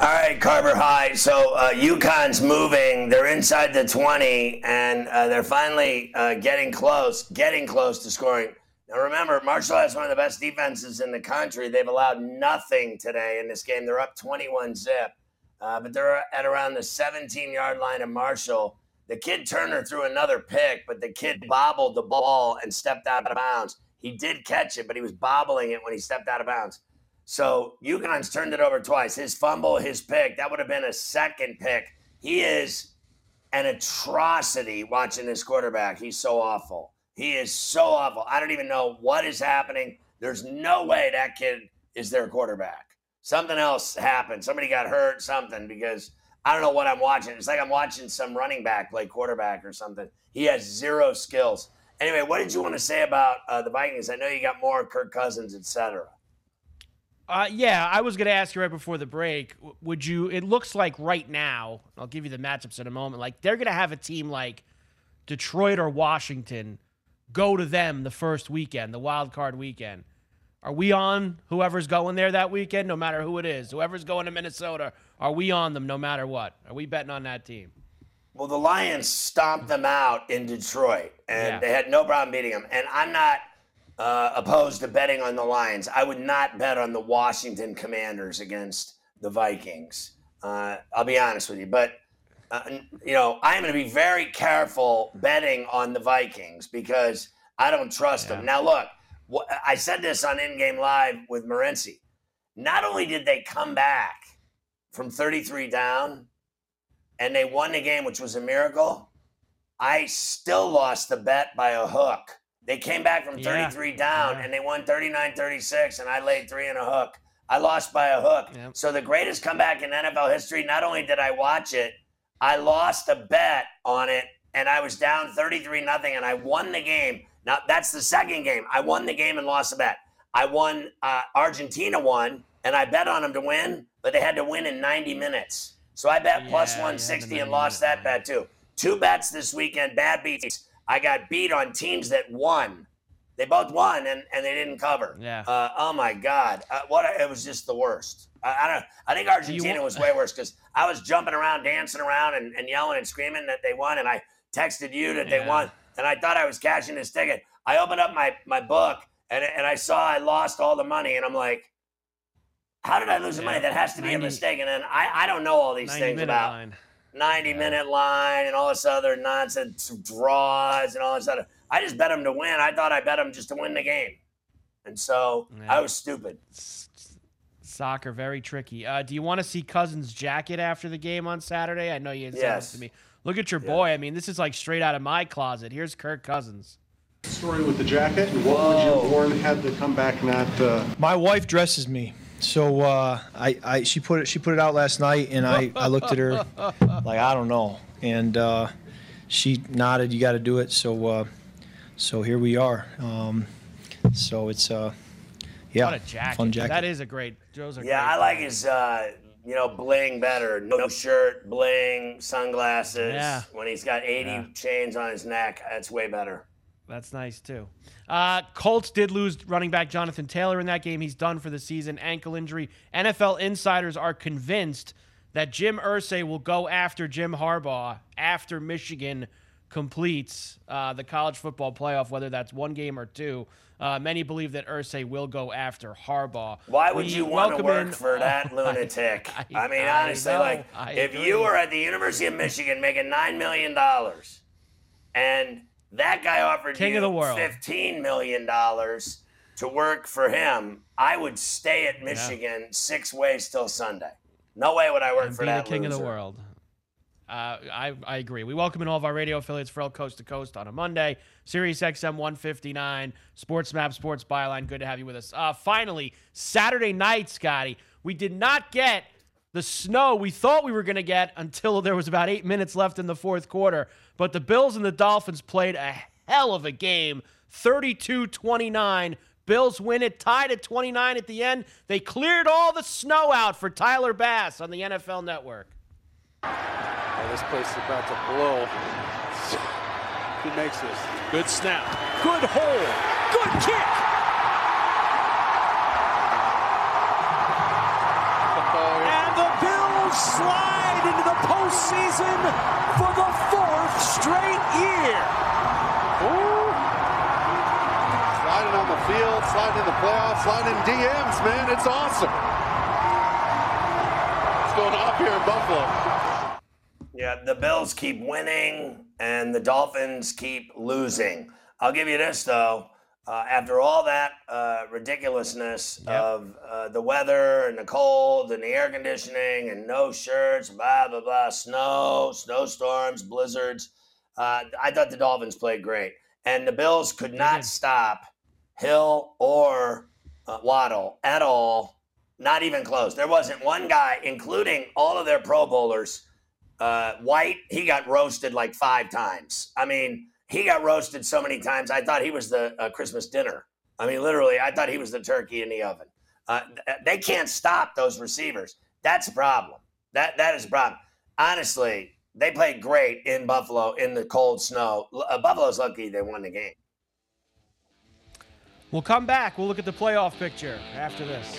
All right, Carver High. So uh, UConn's moving. They're inside the 20, and uh, they're finally uh, getting close, getting close to scoring. Now, remember, Marshall has one of the best defenses in the country. They've allowed nothing today in this game. They're up 21 zip, uh, but they're at around the 17 yard line of Marshall. The kid Turner threw another pick, but the kid bobbled the ball and stepped out of bounds. He did catch it, but he was bobbling it when he stepped out of bounds. So UConn's turned it over twice. His fumble, his pick, that would have been a second pick. He is an atrocity watching this quarterback. He's so awful. He is so awful. I don't even know what is happening. There's no way that kid is their quarterback. Something else happened. Somebody got hurt, something, because I don't know what I'm watching. It's like I'm watching some running back play quarterback or something. He has zero skills. Anyway, what did you want to say about uh, the Vikings? I know you got more Kirk Cousins, et cetera. Uh, yeah, I was going to ask you right before the break. Would you? It looks like right now. I'll give you the matchups in a moment. Like they're going to have a team like Detroit or Washington go to them the first weekend, the wild card weekend. Are we on whoever's going there that weekend, no matter who it is? Whoever's going to Minnesota, are we on them no matter what? Are we betting on that team? Well, the Lions stomped them out in Detroit, and Yeah. they had no problem beating them. And I'm not uh, opposed to betting on the Lions. I would not bet on the Washington Commanders against the Vikings. Uh, I'll be honest with you, but uh, you know I'm going to be very careful betting on the Vikings because I don't trust them. Now, look, wh- I said this on In Game Live with Morency. Not only did they come back from 33 down and they won the game, which was a miracle, I still lost the bet by a hook. They came back from Yeah. 33 down Yeah. and they won 39 36, and I laid three and a hook. I lost by a hook. Yep. So, the greatest comeback in NFL history, not only did I watch it, I lost a bet on it and I was down 33 nothing and I won the game. Now, that's the second game. I won the game and lost a bet. I won, uh, Argentina won, and I bet on them to win, but they had to win in 90 minutes. So I bet Yeah, plus yeah, 160 and lost that bet too. Two bets this weekend, bad beats. I got beat on teams that won. They both won and, and they didn't cover. Yeah. Uh, oh my God! Uh, what a- it was just the worst. I, I don't. I think Argentina wa- was way worse because I was jumping around, dancing around, and, and yelling and screaming that they won, and I texted you that they won, and I thought I was cashing this ticket. I opened up my my book and and I saw I lost all the money, and I'm like, how did I lose the money? That has to be a mistake. And then I I don't know all these things about line. 90 minute line and all this other nonsense draws and all this other. I just bet him to win. I thought I bet him just to win the game. And so Yeah. I was stupid. S- s- Soccer very tricky. Uh, do you want to see Cousins' jacket after the game on Saturday? I know you had sent Yes. this to me. Look at your boy. I mean, this is like straight out of my closet. Here's Kirk Cousins. story with the jacket? What would you have worn had the comeback not? Uh... My wife dresses me, so uh, I, I she put it she put it out last night, and I, I looked at her like I don't know, and uh, she nodded. You got to do it. So uh, so here we are. Um, so it's uh, yeah, What a jacket. fun jacket. That is a great. Joe's are Yeah, great I like his, uh, you know, bling better. No shirt, bling, sunglasses. Yeah. When he's got 80 Yeah. chains on his neck, that's way better. That's nice too. Uh, Colts did lose running back Jonathan Taylor in that game. He's done for the season, ankle injury. NFL insiders are convinced that Jim Irsay will go after Jim Harbaugh after Michigan completes uh, the college football playoff, whether that's one game or two. Uh, many believe that Irsay will go after Harbaugh. Why would We you want to work in- for that lunatic? I- I, mean, I honestly, know, like I if agree. you were at the University of Michigan making nine million dollars, and that guy offered King you of the world. fifteen million dollars to work for him, I would stay at Michigan six ways till Sunday. No way would I work and for be that the king of the world. Uh, I, I agree. We welcome in all of our radio affiliates for El Coast to Coast on a Monday. Sirius XM 159, Sports Map, Sports Byline. Good to have you with us. Uh, finally, Saturday night, Scotty. We did not get the snow we thought we were going to get until there was about eight minutes left in the fourth quarter. But the Bills and the Dolphins played a hell of a game 32 29. Bills win it, tied at 29 at the end. They cleared all the snow out for Tyler Bass on the NFL Network. Oh, this place is about to blow. Who makes this? Good snap. Good hole. Good kick. Slide into the postseason for the fourth straight year. Ooh. Sliding on the field, sliding in the playoffs, sliding in DMs, man. It's awesome. What's going on here in Buffalo? Yeah, the Bills keep winning and the Dolphins keep losing. I'll give you this though. Uh, after all that uh, ridiculousness Yep. of uh, the weather and the cold and the air conditioning and no shirts, blah blah blah, snow, snowstorms, blizzards, uh, I thought the Dolphins played great, and the Bills could not stop Hill or uh, Waddle at all. Not even close. There wasn't one guy, including all of their Pro Bowlers, uh, White, he got roasted like five times. I mean, he got roasted so many times. I thought he was the uh, Christmas dinner. I mean, literally, I thought he was the turkey in the oven. Uh, they can't stop those receivers. That's a problem. That that is a problem. Honestly, they played great in Buffalo in the cold snow. Uh, Buffalo's lucky they won the game. We'll come back. We'll look at the playoff picture after this.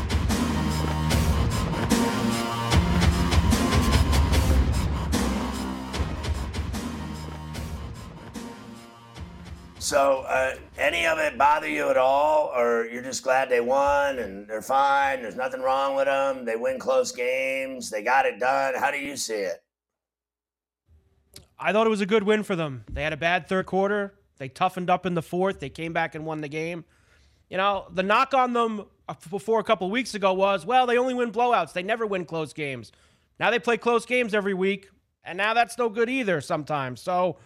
So, uh, any of it bother you at all, or you're just glad they won and they're fine? There's nothing wrong with them. They win close games. They got it done. How do you see it? I thought it was a good win for them. They had a bad third quarter. They toughened up in the fourth. They came back and won the game. You know, the knock on them before a couple weeks ago was, well, they only win blowouts. They never win close games. Now they play close games every week, and now that's no good either sometimes. So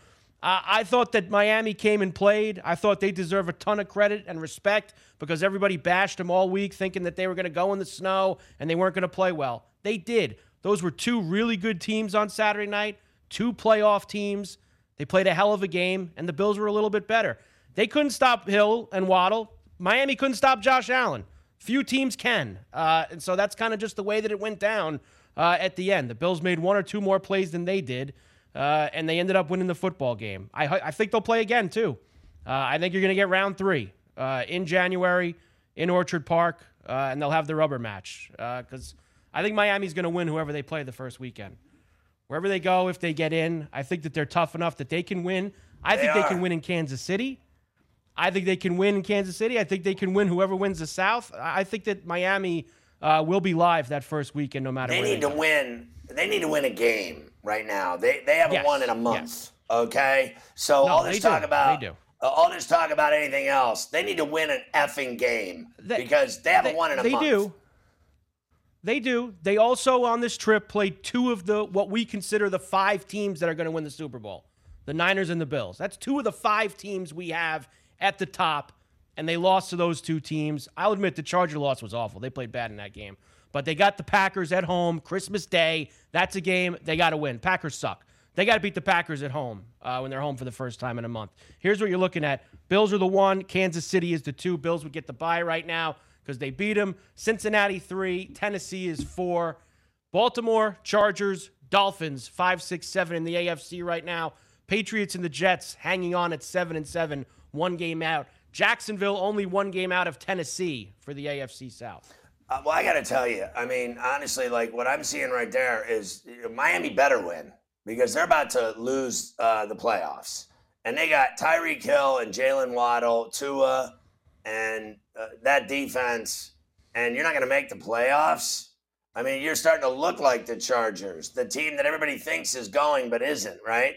uh, I thought that Miami came and played. I thought they deserve a ton of credit and respect because everybody bashed them all week thinking that they were going to go in the snow and they weren't going to play well. They did. Those were two really good teams on Saturday night, two playoff teams. They played a hell of a game, and the Bills were a little bit better. They couldn't stop Hill and Waddle. Miami couldn't stop Josh Allen. Few teams can. Uh, and so that's kind of just the way that it went down uh, at the end. The Bills made one or two more plays than they did, uh, and they ended up winning the football game. I, I think they'll play again, too. Uh, I think you're going to get round three uh, in January in Orchard Park, uh, and they'll have the rubber match because I think Miami's going to win whoever they play the first weekend. Wherever they go, if they get in, I think that they're tough enough that they can win. I They think they can win in Kansas City. I think they can win in Kansas City. I think they can win whoever wins the South. I think that Miami uh, will be live that first weekend, no matter They need they to win. They need to win a game right now. They they haven't Yes, won in a month. Okay, so No, all this do. talk about They do. uh, all this talk about anything else. They need to win an effing game They- because they haven't They, won in a they month. They do. They do. They also on this trip played two of the what we consider the five teams that are going to win the Super Bowl. The Niners and the Bills. That's two of the five teams we have at the top, and they lost to those two teams. I'll admit the Charger loss was awful. They played bad in that game. But they got the Packers at home, Christmas Day. That's a game they got to win. Packers suck. They got to beat the Packers at home uh, when they're home for the first time in a month. Here's what you're looking at Bills are the one, Kansas City is the two. Bills would get the bye right now because they beat them. Cincinnati, three. Tennessee is four. Baltimore, Chargers, Dolphins, five, six, seven in the AFC right now. Patriots and the Jets hanging on at seven and seven, one game out. Jacksonville only one game out of Tennessee for the AFC South. Uh, well, I got to tell you, I mean, honestly, like what I'm seeing right there is uh, Miami better win because they're about to lose uh, the playoffs. And they got Tyreek Hill and Jaylen Waddle, Tua, and uh, that defense, and you're not going to make the playoffs. I mean, you're starting to look like the Chargers, the team that everybody thinks is going but isn't, right?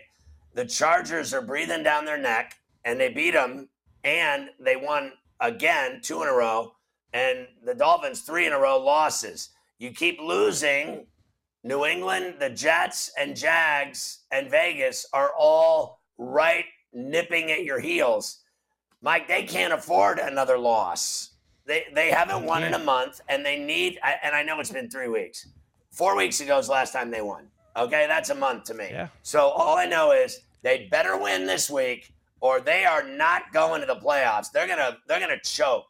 The Chargers are breathing down their neck, and they beat them, and they won again, two in a row and the Dolphins three in a row losses. You keep losing. New England, the Jets, and Jags and Vegas are all right nipping at your heels. Mike, they can't afford another loss. They they haven't won in a month, and they need. I- And I know it's been three weeks. Four weeks ago is the last time they won. Okay, that's a month to me. Yeah. So all I know is they better win this week, or they are not going to the playoffs. They're gonna they're gonna choke.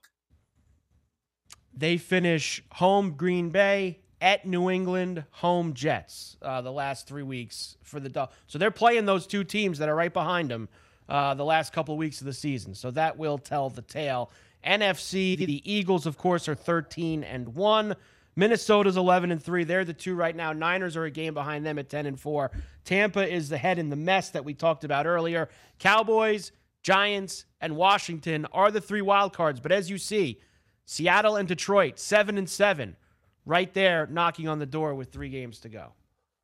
They finish home Green Bay, at New England, home Jets uh, the last three weeks for the Dol- So they're playing those two teams that are right behind them uh, the last couple of weeks of the season. So that will tell the tale. NFC, the Eagles, of course, are 13 and 1. Minnesota's 11 and 3. They're the two right now. Niners are a game behind them at 10 and 4. Tampa is the head in the mess that we talked about earlier. Cowboys, Giants, and Washington are the three wild cards. But as you see, Seattle and Detroit, 7 and 7, right there knocking on the door with 3 games to go.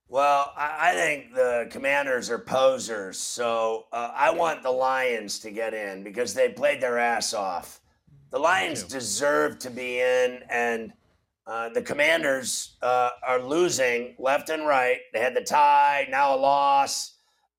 Well, I, I think the Commanders are posers, so uh, I want the Lions to get in because they played their ass off. The Lions deserve to be in, and uh, the Commanders uh, are losing left and right. They had the tie, now a loss.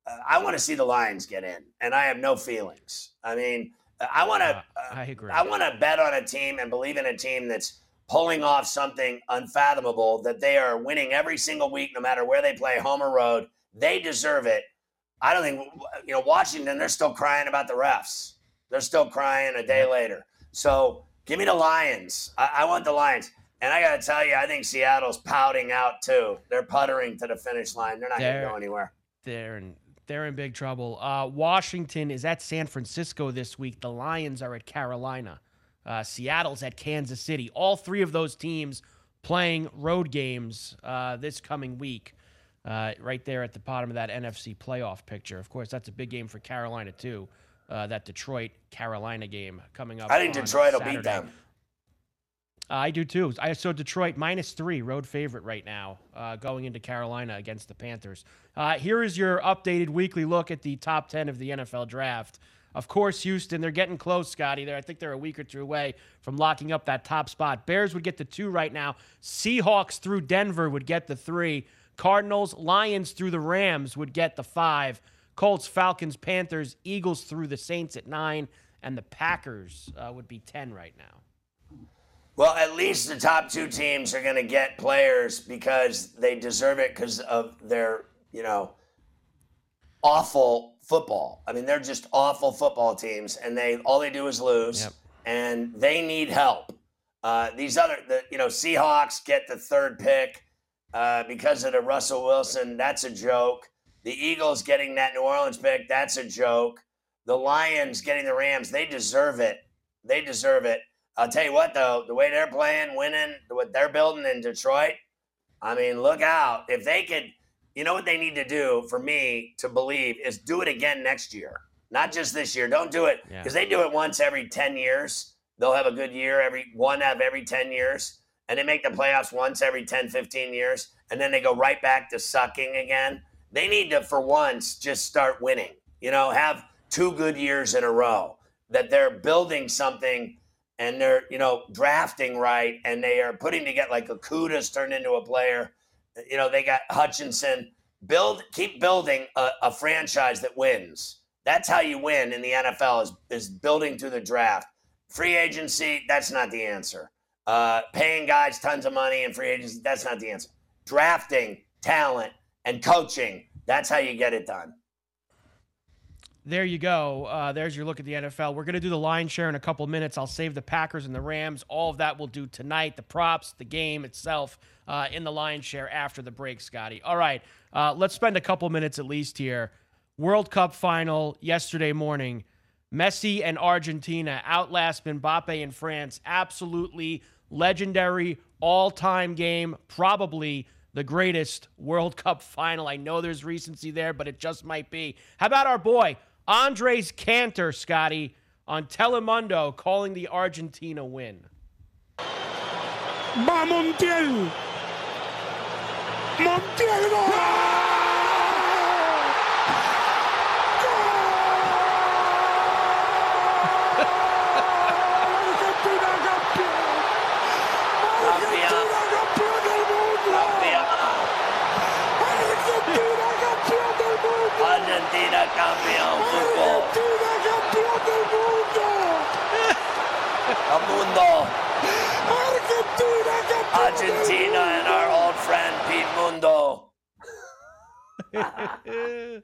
Uh, I want to see the Lions get in, and I have no feelings. I mean, I want to. Uh, I agree. I want to bet on a team and believe in a team that's pulling off something unfathomable that they are winning every single week, no matter where they play, home or road. They deserve it. I don't think, you know, Washington, they're still crying about the refs. They're still crying a day later. So give me the Lions. I, I want the Lions. And I got to tell you, I think Seattle's pouting out too. They're puttering to the finish line. They're not going to go anywhere. They're they're in big trouble. Uh, Washington is at San Francisco this week. The Lions are at Carolina. Uh, Seattle's at Kansas City. All three of those teams playing road games uh, this coming week. Uh, right there at the bottom of that NFC playoff picture. Of course, that's a big game for Carolina too. Uh, that Detroit Carolina game coming up. I think Detroit will beat Saturday. Them. I do too. I so Detroit minus three, road favorite right now, uh, going into Carolina against the Panthers. Uh, here is your updated weekly look at the top ten of the NFL draft. Of course, Houston, they're getting close, Scotty. There, I think they're a week or two away from locking up that top spot. Bears would get the two right now. Seahawks through Denver would get the three. Cardinals, Lions through the Rams would get the five. Colts, Falcons, Panthers, Eagles through the Saints at nine, and the Packers uh, would be ten right now. Well, at least the top two teams are going to get players because they deserve it because of their, you know, awful football. I mean, they're just awful football teams, and they all they do is lose, Yep. and they need help. Uh, these other, the you know, Seahawks get the third pick uh, because of the Russell Wilson. That's a joke. The Eagles getting that New Orleans pick. That's a joke. The Lions getting the Rams. They deserve it. They deserve it. I'll tell you what, though, the way they're playing, winning, what they're building in Detroit. I mean, look out. If they could, you know what they need to do for me to believe is do it again next year. Not just this year. Don't do it Yeah. because they do it once every 10 years. They'll have a good year every one out of every 10 years. And they make the playoffs once every 10, 15 years. And then they go right back to sucking again. They need to, for once, just start winning. You know, have two good years in a row that they're building something and they're you know drafting right and they are putting together like Okudah's turned into a player. You know they got Hutchinson. Build, keep building a, a franchise that wins. That's how you win in the NFL is is building through the draft. Free agency, that's not the answer. Uh, paying guys tons of money and free agency, that's not the answer. Drafting talent and coaching, that's how you get it done. There you go. Uh, there's your look at the NFL. We're going to do the Lion's Share in a couple minutes. I'll save the Packers and the Rams. All of that we'll do tonight. The props, the game itself uh, in the Lion's Share after the break, Scotty. All right. Uh, let's spend a couple minutes at least here. World Cup final yesterday morning. Messi and Argentina outlast Mbappe and France. Absolutely legendary all time game. Probably the greatest World Cup final. I know there's recency there, but it just might be. How about our boy, Andres Cantor, Scotty, on Telemundo calling the Argentina win? Va Montiel. Montiel gol. Argentina campeón. Argentina campeón del mundo. Argentina campeón del mundo. Argentina campeón fútbol. Argentina campeón del mundo. El mundo. Argentina campeón Argentina and our old friend Pete Mundo.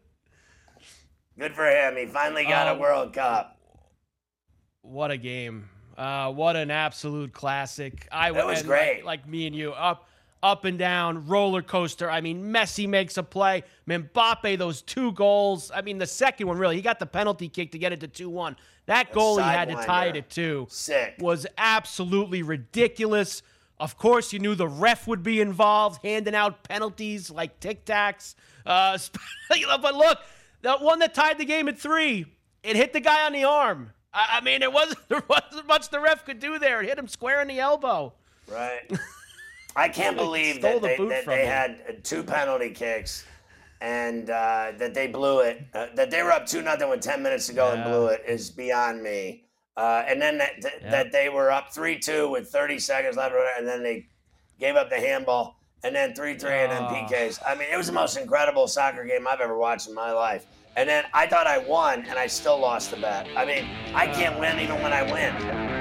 Good for him. He finally got a Um, World Cup. What a game. Uh, what an absolute classic. I That was and great. Like, like me and you, up, up and down, roller coaster. I mean, Messi makes a play. Mbappe, those two goals. I mean, the second one really, he got the penalty kick to get it to two one. That goal he had to tie it at two Sick. was absolutely ridiculous. Of course, you knew the ref would be involved, handing out penalties like tic tacs. Uh, but look, the one that tied the game at three, it hit the guy on the arm. I, I mean, it wasn't there wasn't much the ref could do there. It hit him square in the elbow. Right. I can't believe that the they, that they had two penalty kicks and uh, that they blew it. Uh, that they were up 2 nothing with 10 minutes to go and blew it is beyond me. Uh, and then that, that, Yeah. that they were up 3 2 with 30 seconds left, and then they gave up the handball, and then 3 3 and then. PKs. I mean, it was the most incredible soccer game I've ever watched in my life. And then I thought I won, and I still lost the bet. I mean, I can't win even when I win.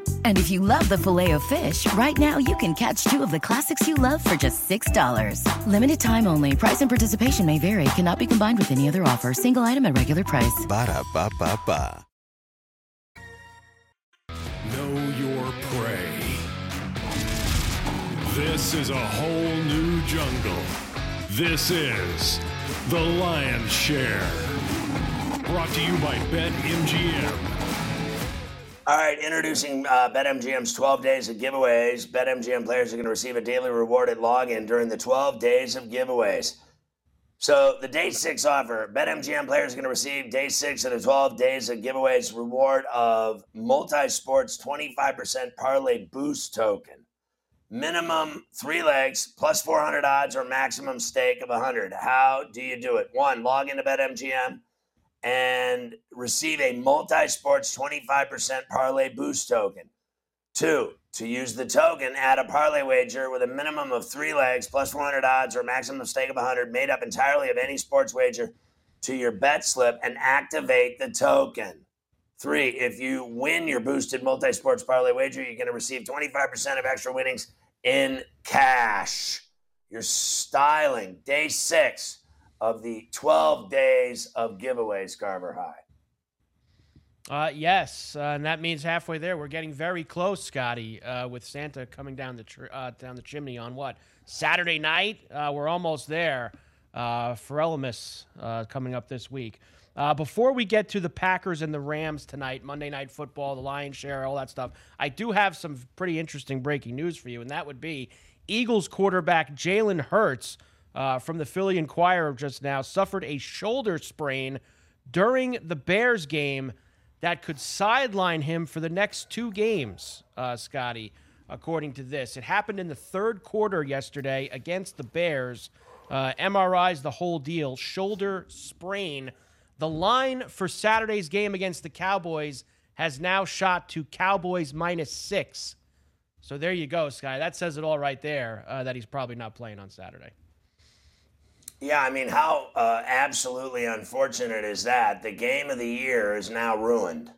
And if you love the filet of fish, right now you can catch two of the classics you love for just $6. Limited time only. Price and participation may vary. Cannot be combined with any other offer. Single item at regular price. Ba da ba ba ba. Know your prey. This is a whole new jungle. This is The Lion's Share. Brought to you by BetMGM. All right, introducing uh, BetMGM's 12 days of giveaways. BetMGM players are going to receive a daily rewarded login during the 12 days of giveaways. So, the day six offer BetMGM players are going to receive day six of the 12 days of giveaways reward of multi sports 25% parlay boost token. Minimum three legs plus 400 odds or maximum stake of 100. How do you do it? One, log into BetMGM and receive a multi sports 25% parlay boost token. Two, to use the token, add a parlay wager with a minimum of three legs plus 400 odds or maximum stake of 100 made up entirely of any sports wager to your bet slip and activate the token. Three, if you win your boosted multi sports parlay wager, you're going to receive 25% of extra winnings in cash. You're styling day six of the 12 days of giveaways, Carver High. Uh, yes, uh, and that means halfway there. We're getting very close, Scotty, uh, with Santa coming down the tr- uh, down the chimney on what Saturday night. Uh, we're almost there. Uh, Ferelimus uh, coming up this week. Uh, before we get to the Packers and the Rams tonight, Monday Night Football, the Lions share, all that stuff, I do have some pretty interesting breaking news for you, and that would be Eagles quarterback Jalen Hurts uh, from the Philly Inquirer just now suffered a shoulder sprain during the Bears game that could sideline him for the next two games, uh, Scotty, according to this. It happened in the third quarter yesterday against the Bears. Uh, MRI's the whole deal, shoulder sprain. The line for Saturday's game against the Cowboys has now shot to Cowboys minus six. So there you go, Sky. That says it all right there uh, that he's probably not playing on Saturday. Yeah, I mean, how uh, absolutely unfortunate is that? The game of the year is now ruined.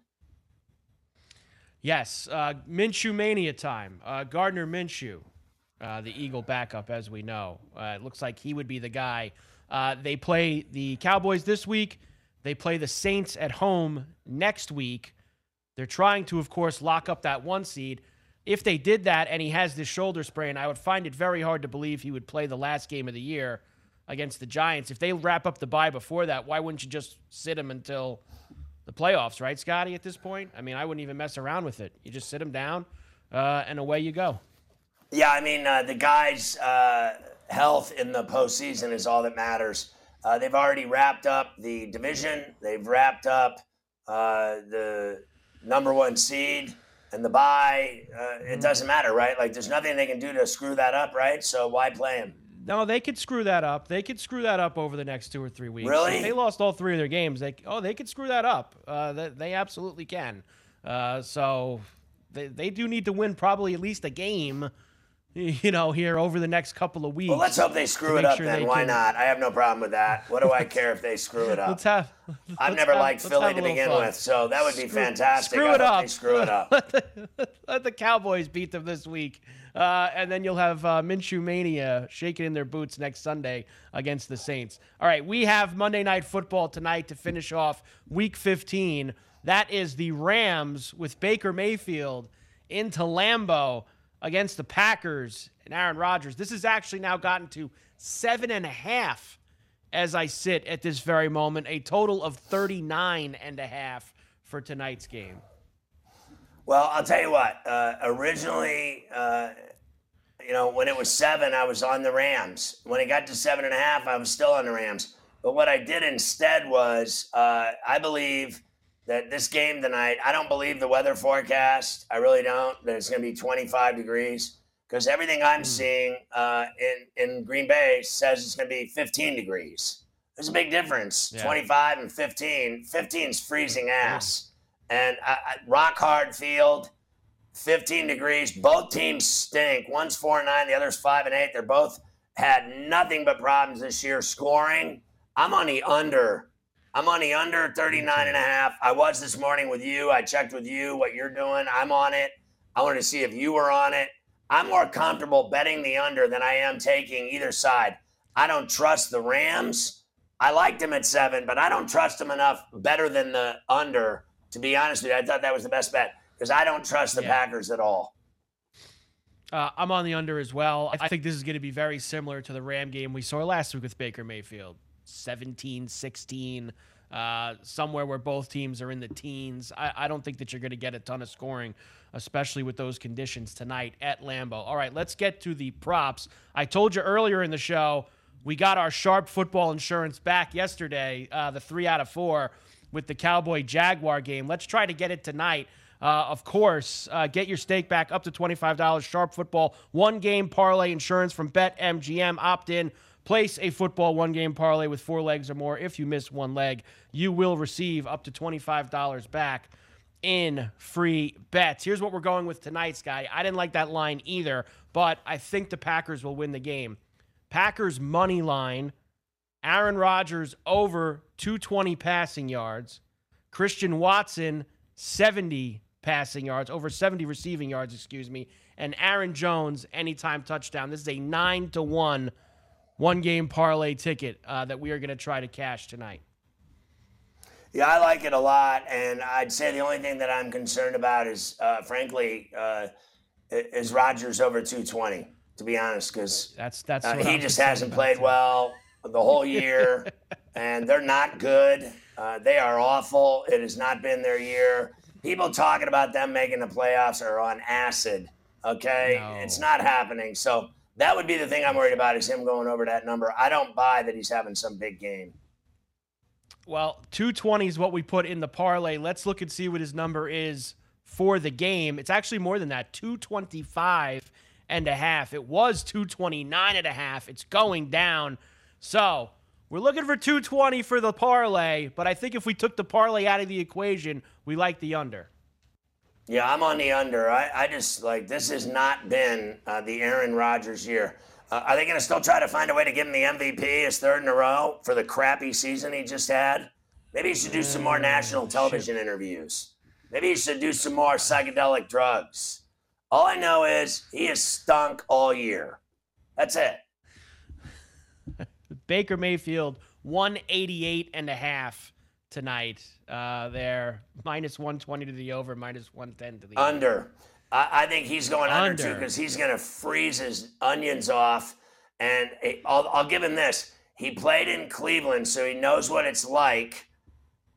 Yes, uh, Minshew mania time. Uh, Gardner Minshew, uh, the Eagle backup, as we know. Uh, it looks like he would be the guy. Uh, they play the Cowboys this week. They play the Saints at home next week. They're trying to, of course, lock up that one seed. If they did that and he has this shoulder sprain, I would find it very hard to believe he would play the last game of the year against the Giants. If they wrap up the bye before that, why wouldn't you just sit him until the playoffs, right, Scotty, at this point? I mean, I wouldn't even mess around with it. You just sit him down, uh, and away you go. Yeah, I mean, uh, the guy's uh, health in the postseason is all that matters. Uh, they've already wrapped up the division, they've wrapped up uh, the number one seed and the bye. Uh, it doesn't matter, right? Like, there's nothing they can do to screw that up, right? So why play him? No, they could screw that up. They could screw that up over the next two or three weeks. Really? If they lost all three of their games. They oh, they could screw that up. Uh, they, they absolutely can. Uh, so they they do need to win probably at least a game. You know, here over the next couple of weeks. Well, let's hope they screw it up sure then. Why can- not? I have no problem with that. What do I care if they screw it up? Let's have. I've never have- liked Philly to begin fun. with, so that would be Screw- fantastic. Screw it up. Screw it up. let, the, let the Cowboys beat them this week. Uh, and then you'll have uh, Minshew Mania shaking in their boots next Sunday against the Saints. All right, we have Monday Night Football tonight to finish off Week 15. That is the Rams with Baker Mayfield into Lambeau against the Packers and Aaron Rodgers. This has actually now gotten to seven and a half as I sit at this very moment, a total of 39 and a half for tonight's game. Well, I'll tell you what. Uh, originally, uh, you know, when it was seven, I was on the Rams. When it got to seven and a half, I was still on the Rams. But what I did instead was, uh, I believe that this game tonight, I don't believe the weather forecast. I really don't. That it's going to be 25 degrees because everything I'm seeing uh, in in Green Bay says it's going to be 15 degrees. There's a big difference. Yeah. 25 and 15. 15 is freezing ass. And I, I, rock hard field, 15 degrees. Both teams stink. One's four and nine, the other's five and eight. They're both had nothing but problems this year scoring. I'm on the under. I'm on the under 39 and a half. I was this morning with you. I checked with you what you're doing. I'm on it. I wanted to see if you were on it. I'm more comfortable betting the under than I am taking either side. I don't trust the Rams. I liked them at seven, but I don't trust them enough better than the under. To be honest with you, I thought that was the best bet because I don't trust the Yeah. Packers at all. Uh, I'm on the under as well. I think this is going to be very similar to the Ram game we saw last week with Baker Mayfield 17 16, uh, somewhere where both teams are in the teens. I, I don't think that you're going to get a ton of scoring, especially with those conditions tonight at Lambeau. All right, let's get to the props. I told you earlier in the show, we got our sharp football insurance back yesterday, uh, the three out of four with the Cowboy Jaguar game. Let's try to get it tonight. Uh, of course, uh, get your stake back up to $25. Sharp Football one game parlay insurance from BetMGM. Opt in, place a football one game parlay with four legs or more. If you miss one leg, you will receive up to $25 back in free bets. Here's what we're going with tonight's guy. I didn't like that line either, but I think the Packers will win the game. Packers money line, Aaron Rodgers over 220 passing yards, Christian Watson 70 passing yards, over 70 receiving yards, excuse me, and Aaron Jones anytime touchdown. This is a 9 to 1 one game parlay ticket uh, that we are going to try to cash tonight. Yeah, I like it a lot, and I'd say the only thing that I'm concerned about is, uh, frankly, uh, is Rodgers over 220. To be honest, because That's that's uh, he I'm just hasn't played well the whole year, and they're not good. Uh, they are awful. It has not been their year. People talking about them making the playoffs are on acid. Okay, No. it's not happening. So that would be the thing I'm worried about is him going over that number. I don't buy that he's having some big game. Well, 220 is what we put in the parlay. Let's look and see what his number is for the game. It's actually more than that 225 and a half. It was 229 and a half. It's going down. So we're looking for 220 for the parlay, but I think if we took the parlay out of the equation, we like the under. Yeah, I'm on the under. I, I just like this has not been uh, the Aaron Rodgers year. Uh, are they going to still try to find a way to give him the MVP his third in a row for the crappy season he just had? Maybe he should do some more national television interviews. Maybe he should do some more psychedelic drugs. All I know is he has stunk all year. That's it. Baker Mayfield 188 and a half tonight. Uh, there minus 120 to the over, minus 110 to the under. Under. I, I think he's going under, too because he's going to freeze his onions off. And I'll, I'll give him this. He played in Cleveland, so he knows what it's like.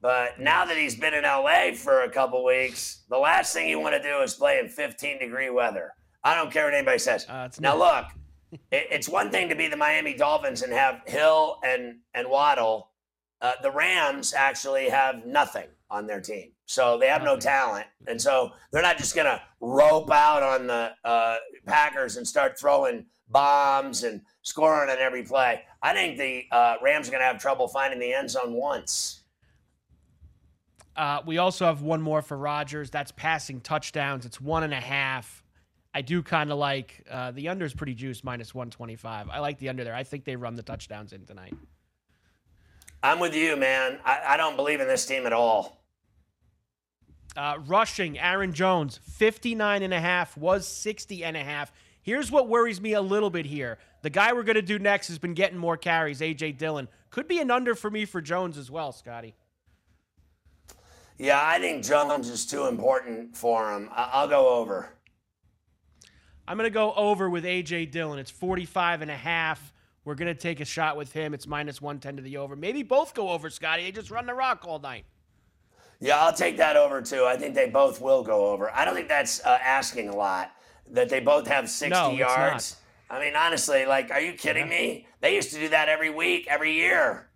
But now that he's been in LA for a couple weeks, the last thing you want to do is play in 15 degree weather. I don't care what anybody says. Uh, it's now, not- look, it's one thing to be the Miami Dolphins and have Hill and, and Waddle. Uh, the Rams actually have nothing on their team. So they have no talent. And so they're not just going to rope out on the uh, Packers and start throwing bombs and scoring on every play. I think the uh, Rams are going to have trouble finding the end zone once. Uh, we also have one more for Rodgers. That's passing touchdowns. It's one and a half. I do kind of like uh, the under is pretty juiced, minus 125. I like the under there. I think they run the touchdowns in tonight. I'm with you, man. I, I don't believe in this team at all. Uh, rushing, Aaron Jones, 59 and a half, was 60 and a half. Here's what worries me a little bit here. The guy we're going to do next has been getting more carries, A.J. Dillon. Could be an under for me for Jones as well, Scotty. Yeah, I think Jones is too important for him. I, I'll go over. I'm going to go over with A.J. Dillon. It's 45 and a half. We're going to take a shot with him. It's minus 110 to the over. Maybe both go over, Scotty. They just run the rock all night. Yeah, I'll take that over too. I think they both will go over. I don't think that's uh, asking a lot that they both have 60 No, yards. I mean, honestly, like, are you kidding me? They used to do that every week, every year.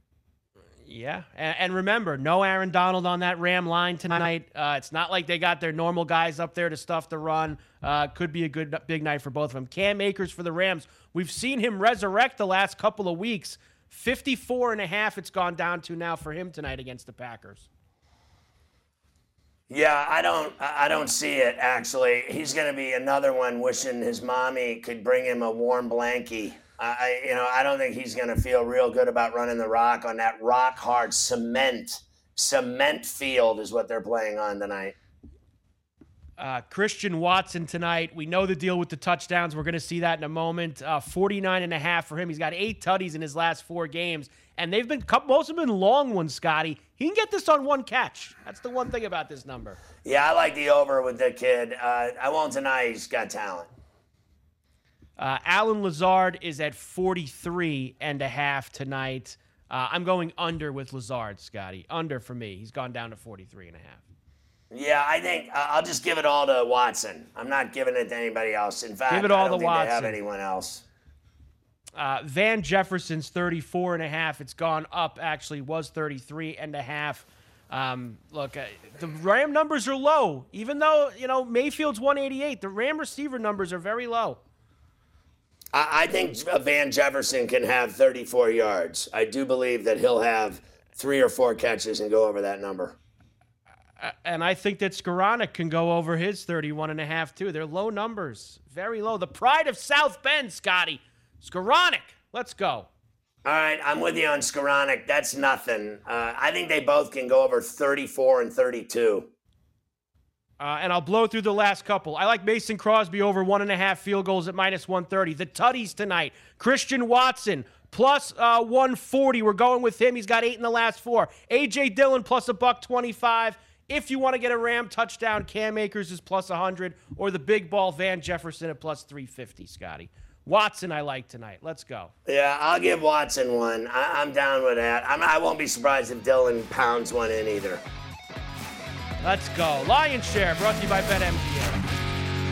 Yeah, and, and remember, no Aaron Donald on that Ram line tonight. Uh, it's not like they got their normal guys up there to stuff the run. Uh, could be a good big night for both of them. Cam Akers for the Rams. We've seen him resurrect the last couple of weeks. 54 and a half it's gone down to now for him tonight against the Packers. Yeah, I don't, I don't see it actually. He's going to be another one wishing his mommy could bring him a warm blankie. I- you know, I don't think he's going to feel real good about running the rock on that rock hard cement, cement field is what they're playing on tonight. Uh, Christian Watson tonight. We know the deal with the touchdowns. We're going to see that in a moment. Uh, 49 and a half for him. He's got eight tutties in his last four games, and they've been most of them been long ones. Scotty, he can get this on one catch. That's the one thing about this number. Yeah, I like the over with the kid. Uh, I won't deny he's got talent. Uh, Allen Lazard is at 43 and a half tonight. Uh, I'm going under with Lazard, Scotty. Under for me. He's gone down to 43 and a half. Yeah, I think I'll just give it all to Watson. I'm not giving it to anybody else. In fact, give it all I don't to think Watson. they have anyone else. Uh, Van Jefferson's 34 and a half. It's gone up, actually, was 33 and a half. Um, look, uh, the Ram numbers are low. Even though, you know, Mayfield's 188, the Ram receiver numbers are very low. I, I think Van Jefferson can have 34 yards. I do believe that he'll have three or four catches and go over that number. And I think that Skowronek can go over his 31 and a half too. They're low numbers, very low. The pride of South Bend, Scotty. Skowronek, let's go. All right, I'm with you on Skowronek. That's nothing. Uh, I think they both can go over 34 and 32. Uh, and I'll blow through the last couple. I like Mason Crosby over one and a half field goals at minus 130. The Tutties tonight. Christian Watson plus uh, 140. We're going with him. He's got eight in the last four. AJ Dillon plus a buck 25. If you want to get a Ram touchdown, Cam Akers is plus 100, or the big ball Van Jefferson at plus 350, Scotty. Watson, I like tonight. Let's go. Yeah, I'll give Watson one. I- am down with that. I'm, I won't be surprised if Dillon pounds one in either. Let's go. Lion's Share brought to you by BetMGM.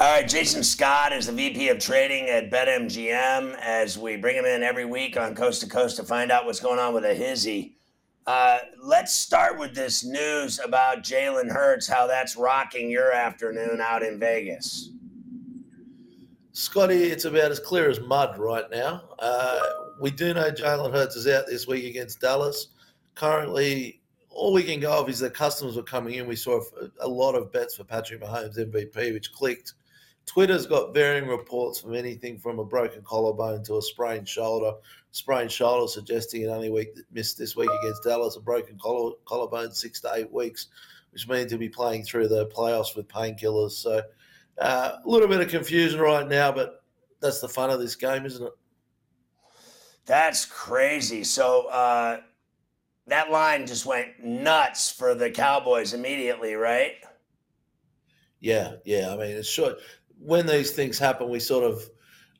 All right, Jason Scott is the VP of Trading at BetMGM as we bring him in every week on Coast to Coast to find out what's going on with a hizzy. Uh, let's start with this news about Jalen Hurts, how that's rocking your afternoon out in Vegas. Scotty, it's about as clear as mud right now. Uh, we do know Jalen Hurts is out this week against Dallas. Currently, all we can go off is that customers were coming in. We saw a lot of bets for Patrick Mahomes MVP, which clicked. Twitter's got varying reports from anything from a broken collarbone to a sprained shoulder. Sprained shoulder suggesting an only week missed this week against Dallas, a broken collar, collarbone six to eight weeks, which means he'll be playing through the playoffs with painkillers. So uh, a little bit of confusion right now, but that's the fun of this game, isn't it? That's crazy. So uh, that line just went nuts for the Cowboys immediately, right? Yeah, yeah. I mean, it's short when these things happen, we sort of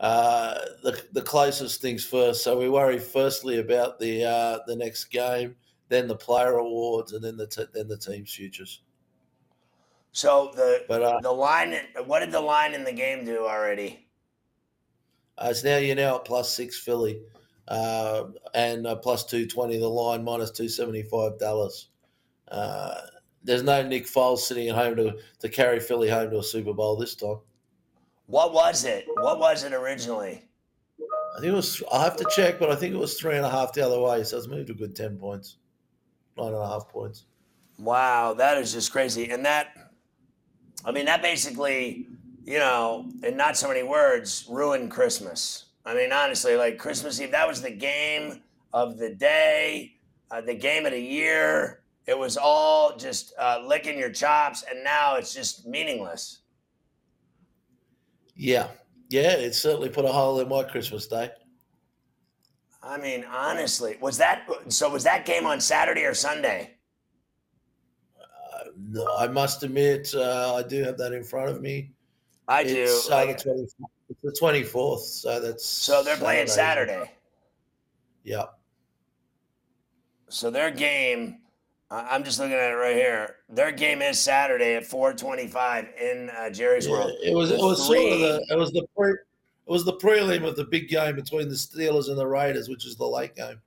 uh, the the closest things first. So we worry firstly about the uh, the next game, then the player awards, and then the t- then the team's futures. So the but, uh, the line, what did the line in the game do already? Uh, it's now you're now at plus six Philly, uh, and uh, plus two twenty the line, minus two seventy five Dallas. Uh, there's no Nick Foles sitting at home to, to carry Philly home to a Super Bowl this time. What was it? What was it originally? I think it was. I have to check, but I think it was three and a half the other way. So it's moved a good ten points, nine and a half points. Wow, that is just crazy. And that, I mean, that basically, you know, in not so many words, ruined Christmas. I mean, honestly, like Christmas Eve, that was the game of the day, uh, the game of the year. It was all just uh, licking your chops, and now it's just meaningless. Yeah, yeah, it certainly put a hole in my Christmas day. I mean, honestly, was that so? Was that game on Saturday or Sunday? Uh, no, I must admit, uh, I do have that in front of me. I It's, do. uh, like- the 20 it's the twenty fourth, so that's so they're playing Saturday. Yeah. So their game, I'm just looking at it right here. Their game is Saturday at 4:25 in uh, Jerry's Yeah, World. it was The it was sort of the it was the pre it was the prelim of the big game between the Steelers and the Raiders, which is the late game.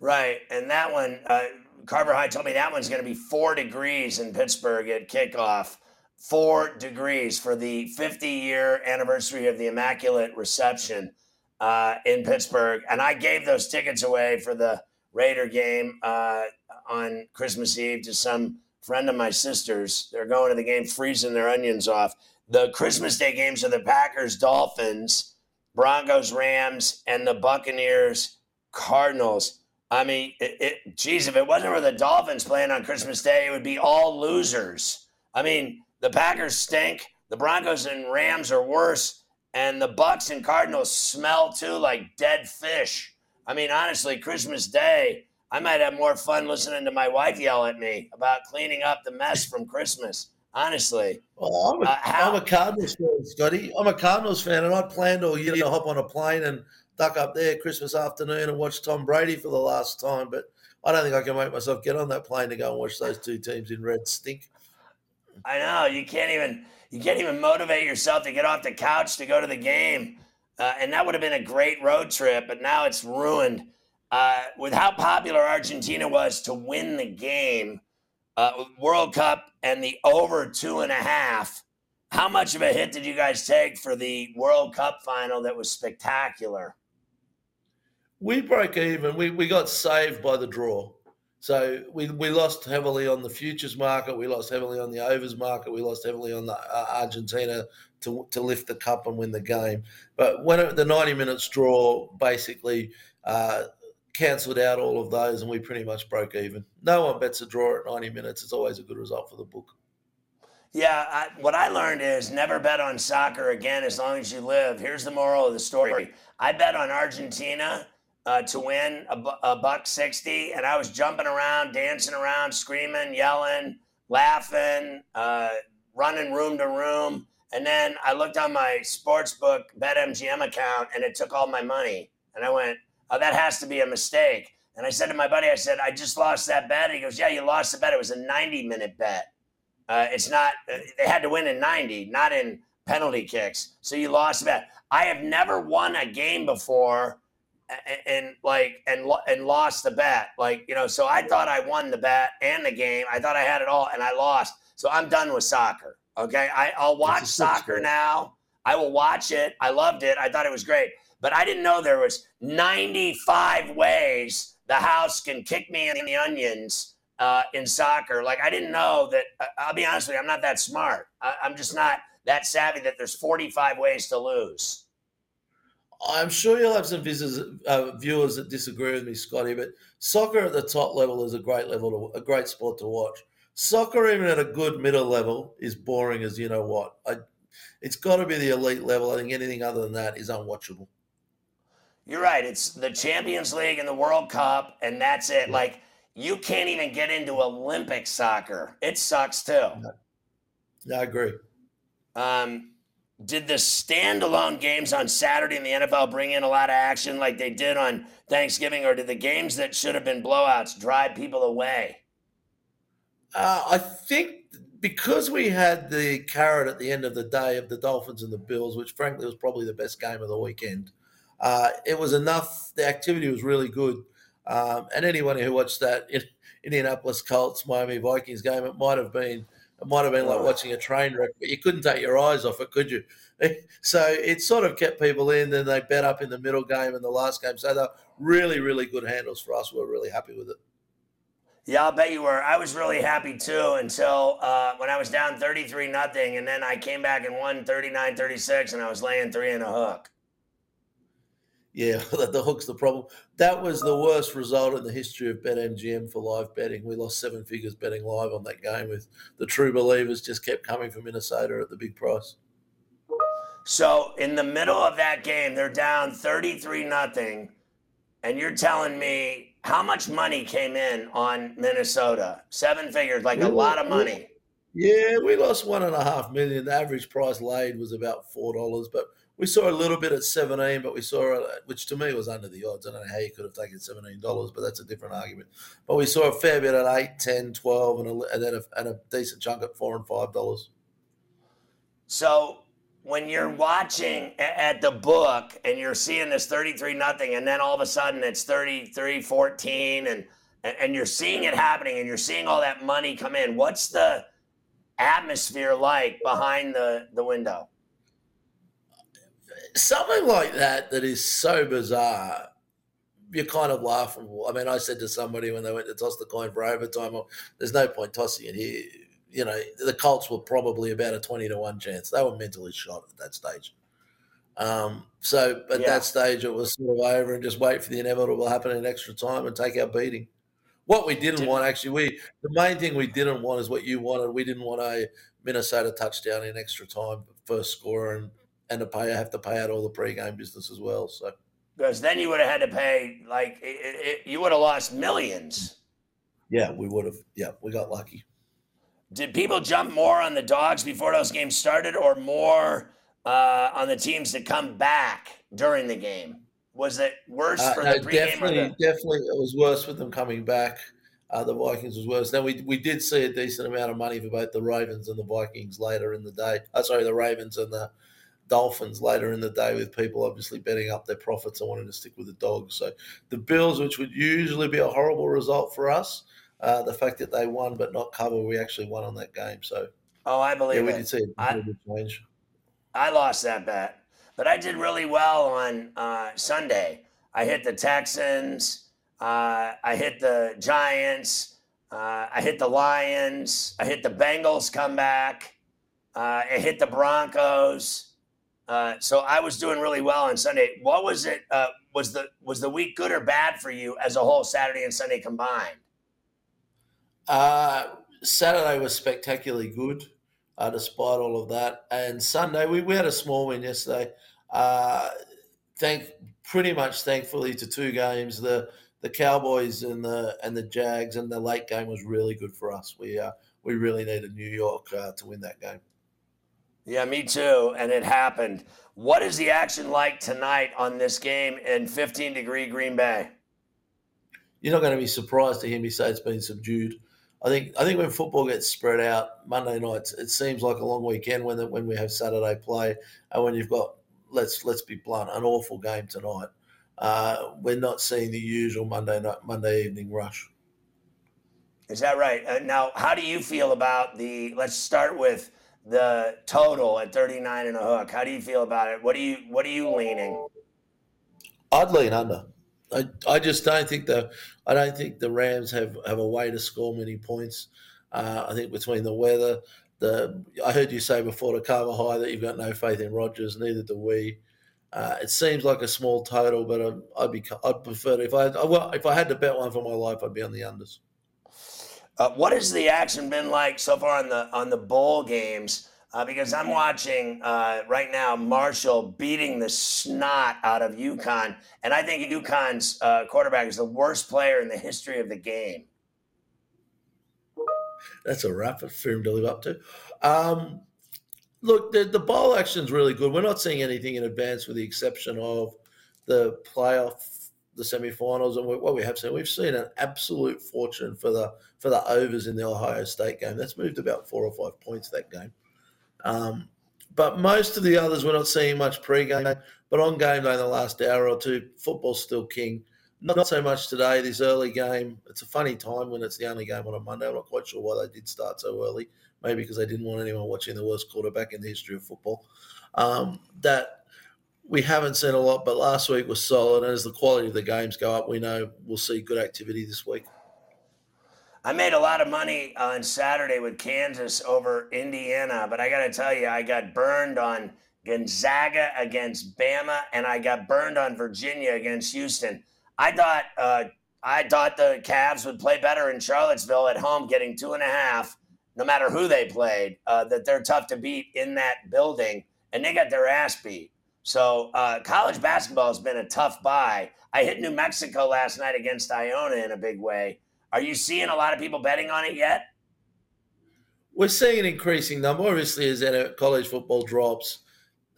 Right, and that one, uh, Carver High told me that one's going to be four degrees in Pittsburgh at kickoff. Four degrees for the 50 year anniversary of the Immaculate Reception uh, in Pittsburgh. And I gave those tickets away for the Raider game uh, on Christmas Eve to some friend of my sister's. They're going to the game freezing their onions off. The Christmas Day games are the Packers, Dolphins, Broncos, Rams, and the Buccaneers, Cardinals. I mean, it, it, geez, if it wasn't for the Dolphins playing on Christmas Day, it would be all losers. I mean, the Packers stink. The Broncos and Rams are worse, and the Bucks and Cardinals smell too like dead fish. I mean, honestly, Christmas Day, I might have more fun listening to my wife yell at me about cleaning up the mess from Christmas. Honestly, Well, I'm a, Uh, am a Cardinals fan, Scotty. I'm a Cardinals fan, and I planned all year to hop on a plane and duck up there Christmas afternoon and watch Tom Brady for the last time. But I don't think I can make myself get on that plane to go and watch those two teams in red stink. I know you can't even you can't even motivate yourself to get off the couch to go to the game, uh, and that would have been a great road trip. But now it's ruined. Uh, with how popular Argentina was to win the game, uh, World Cup and the over two and a half. How much of a hit did you guys take for the World Cup final that was spectacular? We broke even. We, we got saved by the draw. So we, we lost heavily on the futures market. We lost heavily on the overs market. We lost heavily on the uh, Argentina to, to lift the cup and win the game. But when it, the 90 minutes draw basically uh, cancelled out all of those and we pretty much broke even. No one bets a draw at 90 minutes. It's always a good result for the book. Yeah, I, what I learned is never bet on soccer again as long as you live. Here's the moral of the story I bet on Argentina uh, to win a, a buck 60, and I was jumping around, dancing around, screaming, yelling, laughing, uh, running room to room. And then I looked on my sportsbook BetMGM account and it took all my money. And I went, oh, that has to be a mistake. And I said to my buddy, I said, I just lost that bet. He goes, Yeah, you lost the bet. It was a 90 minute bet. Uh, it's not. Uh, they had to win in 90, not in penalty kicks. So you lost the bet. I have never won a game before, and, and like and and lost the bet. Like you know, so I thought I won the bet and the game. I thought I had it all, and I lost. So I'm done with soccer. Okay, I, I'll watch That's a good soccer now. I will watch it. I loved it. I thought it was great, but I didn't know there was 95 ways the house can kick me in the onions uh, in soccer. Like I didn't know that. I- I'll be honest with you, I'm not that smart. I, I'm just not that savvy that there's 45 ways to lose. I'm sure you'll have some visitors, uh, viewers that disagree with me, Scotty. But soccer at the top level is a great level, to, a great sport to watch. Soccer, even at a good middle level, is boring as you know what. I, it's got to be the elite level. I think anything other than that is unwatchable. You're right. It's the Champions League and the World Cup, and that's it. Like you can't even get into Olympic soccer. It sucks too. Yeah, I agree. Um, did the standalone games on Saturday in the NFL bring in a lot of action like they did on Thanksgiving, or did the games that should have been blowouts drive people away? Uh, I think because we had the carrot at the end of the day of the Dolphins and the Bills, which frankly was probably the best game of the weekend, uh, it was enough. The activity was really good. Um, and anyone who watched that Indianapolis Colts Miami Vikings game, it might have been it might have been like watching a train wreck, but you couldn't take your eyes off it, could you? So it sort of kept people in. Then they bet up in the middle game and the last game. So they're really, really good handles for us. We're really happy with it. Yeah, I'll bet you were. I was really happy too until uh, when I was down 33 nothing, and then I came back and won 39 36, and I was laying three in a hook. Yeah, the hook's the problem. That was the worst result in the history of BetMGM for live betting. We lost seven figures betting live on that game with the true believers just kept coming from Minnesota at the big price. So in the middle of that game, they're down 33 nothing, and you're telling me how much money came in on Minnesota? Seven figures, like a lot of money. Yeah, we lost one and a half million. The average price laid was about four dollars, but we saw a little bit at 17, but we saw, uh, which to me was under the odds. I don't know how you could have taken $17, but that's a different argument. But we saw a fair bit at 8, 10, 12, and, a, and then a, and a decent chunk at 4 and $5. So when you're watching at the book and you're seeing this 33 nothing, and then all of a sudden it's 33 14, and, and you're seeing it happening and you're seeing all that money come in, what's the atmosphere like behind the, the window? Something like that that is so bizarre you're kind of laughable. I mean, I said to somebody when they went to toss the coin for overtime, well, there's no point tossing it here. You know, the Colts were probably about a 20 to 1 chance. They were mentally shot at that stage. Um, so at yeah. that stage, it was sort of over and just wait for the inevitable to happen in extra time and take our beating. What we didn't Did want, actually, we the main thing we didn't want is what you wanted. We didn't want a Minnesota touchdown in extra time, first score, and and to pay have to pay out all the pre-game business as well. So because then you would have had to pay like it, it, you would have lost millions. Yeah, we would have. Yeah, we got lucky. Did people jump more on the dogs before those games started, or more uh, on the teams that come back during the game? Was it worse uh, for uh, no, the pregame? Definitely, the- definitely, it was worse with them coming back. Uh, the Vikings was worse. Then we we did see a decent amount of money for both the Ravens and the Vikings later in the day. Uh, sorry, the Ravens and the Dolphins later in the day with people obviously betting up their profits and wanting to stick with the dogs. So the Bills, which would usually be a horrible result for us, uh, the fact that they won but not cover, we actually won on that game. So oh, I believe yeah, we it. did see a I, change. I lost that bet, but I did really well on uh, Sunday. I hit the Texans. Uh, I hit the Giants. Uh, I hit the Lions. I hit the Bengals comeback. Uh, I hit the Broncos. Uh, so I was doing really well on Sunday. What was it? Uh, was the was the week good or bad for you as a whole, Saturday and Sunday combined? Uh, Saturday was spectacularly good, despite all of that. And Sunday, we, we had a small win yesterday. Uh, thank pretty much thankfully to two games, the the Cowboys and the and the Jags, and the late game was really good for us. We uh, we really needed New York uh, to win that game. Yeah, me too. And it happened. What is the action like tonight on this game in 15 degree Green Bay? You're not going to be surprised to hear me say it's been subdued. I think I think when football gets spread out Monday nights, it seems like a long weekend when the, when we have Saturday play and when you've got let's let's be blunt an awful game tonight. Uh, we're not seeing the usual Monday night Monday evening rush. Is that right? Uh, now, how do you feel about the? Let's start with the total at 39 and a hook. How do you feel about it? What do you what are you leaning? I'd lean under. I, I just don't think the I don't think the Rams have, have a way to score many points. Uh, I think between the weather, the I heard you say before to Carver High that you've got no faith in Rodgers. Neither do we. Uh, it seems like a small total, but I'd, I'd be I'd prefer to, if I, I if I had to bet one for my life, I'd be on the unders. Uh, what has the action been like so far on the on the bowl games? Uh, because I'm watching uh, right now Marshall beating the snot out of UConn, and I think UConn's uh, quarterback is the worst player in the history of the game. That's a wrap for him to live up to. Um, look, the, the action is really good. We're not seeing anything in advance, with the exception of the playoff the semi-finals, and what we have seen, we've seen an absolute fortune for the for the overs in the Ohio State game. That's moved about four or five points that game. Um, but most of the others, we're not seeing much pre-game. But on game day in the last hour or two, football's still king. Not so much today, this early game. It's a funny time when it's the only game on a Monday. I'm not quite sure why they did start so early. Maybe because they didn't want anyone watching the worst quarterback in the history of football. Um, that we haven't seen a lot, but last week was solid. And as the quality of the games go up, we know we'll see good activity this week. I made a lot of money on Saturday with Kansas over Indiana, but I got to tell you, I got burned on Gonzaga against Bama, and I got burned on Virginia against Houston. I thought uh, I thought the Cavs would play better in Charlottesville at home, getting two and a half, no matter who they played. Uh, that they're tough to beat in that building, and they got their ass beat. So uh, college basketball has been a tough buy. I hit New Mexico last night against Iona in a big way. Are you seeing a lot of people betting on it yet? We're seeing an increasing number. Obviously, as college football drops,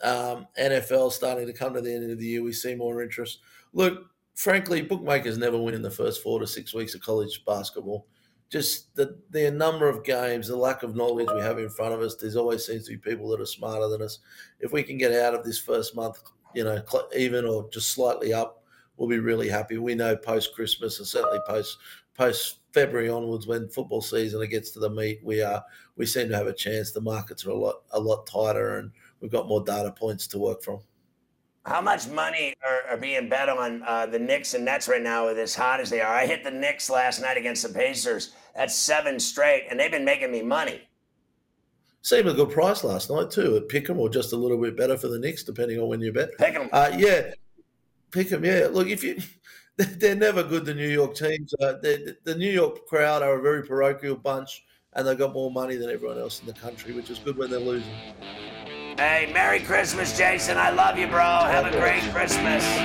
um, NFL starting to come to the end of the year, we see more interest. Look, frankly, bookmakers never win in the first four to six weeks of college basketball. Just the, the number of games, the lack of knowledge we have in front of us, there's always seems to be people that are smarter than us. If we can get out of this first month, you know, even or just slightly up, we'll be really happy. We know post Christmas and certainly post post February onwards, when football season gets to the meat, we are we seem to have a chance. The markets are a lot a lot tighter, and we've got more data points to work from. How much money are, are being bet on uh, the Knicks and Nets right now with as hot as they are? I hit the Knicks last night against the Pacers. That's seven straight, and they've been making me money. Seemed a good price last night too at Pick'em, or just a little bit better for the Knicks, depending on when you bet. Pick'em. Uh, yeah, Pick'em. Yeah. Look, if you they're never good. The New York teams. Uh, the New York crowd are a very parochial bunch, and they've got more money than everyone else in the country, which is good when they're losing. Hey, Merry Christmas, Jason. I love you, bro. Have a great Christmas.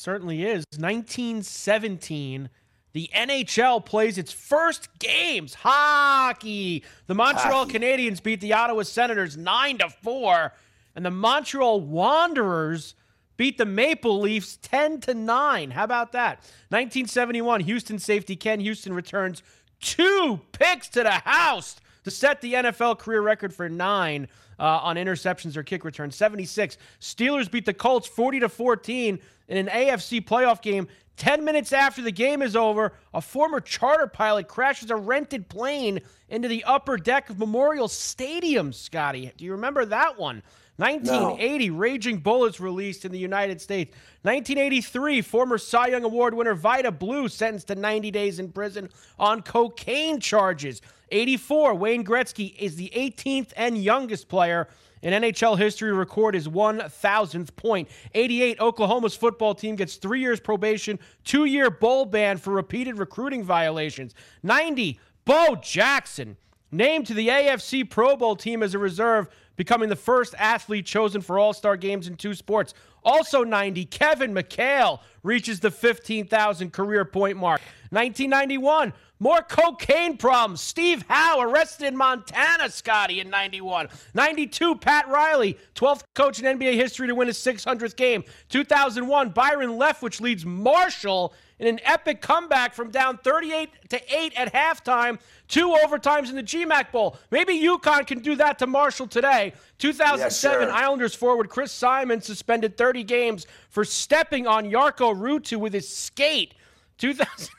certainly is. 1917, the NHL plays its first games. Hockey. The Montreal Hockey. Canadiens beat the Ottawa Senators 9 to 4, and the Montreal Wanderers beat the Maple Leafs 10 to 9. How about that? 1971, Houston safety Ken Houston returns two picks to the house to set the NFL career record for 9 uh, on interceptions or kick returns. 76. Steelers beat the Colts 40 to 14 in an AFC playoff game. 10 minutes after the game is over, a former charter pilot crashes a rented plane into the upper deck of Memorial Stadium, Scotty. Do you remember that one? 1980, no. Raging Bull's released in the United States. 1983, former Cy Young Award winner Vida Blue sentenced to 90 days in prison on cocaine charges. 84, Wayne Gretzky is the 18th and youngest player in NHL history record his 1,000th point. 88, Oklahoma's football team gets three years probation, two year bowl ban for repeated recruiting violations. 90, Bo Jackson named to the AFC Pro Bowl team as a reserve becoming the first athlete chosen for All Star games in two sports. Also 90, Kevin McHale reaches the 15,000 career point mark. 1991, more cocaine problems. Steve Howe arrested in Montana, Scotty, in 91. 92, Pat Riley, 12th coach in NBA history to win his 600th game. 2001, Byron Leftwich leads Marshall in an epic comeback from down 38 to 8 at halftime, two overtimes in the GMAC Bowl. Maybe UConn can do that to Marshall today. 2007, Yes. Islanders forward Chris Simon suspended 30 games for stepping on Jarkko Ruutu with his skate. 2008,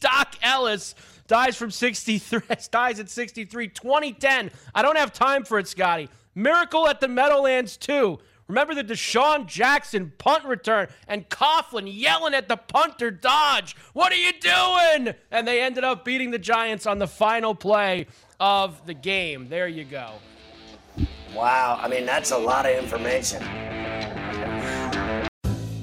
Doc Ellis dies from 63, dies at 63. 2010, I don't have time for it, Scotty. Miracle at the Meadowlands 2. Remember the DeSean Jackson punt return and Coughlin yelling at the punter Dodge, What are you doing? And they ended up beating the Giants on the final play of the game. There you go. Wow. I mean, that's a lot of information.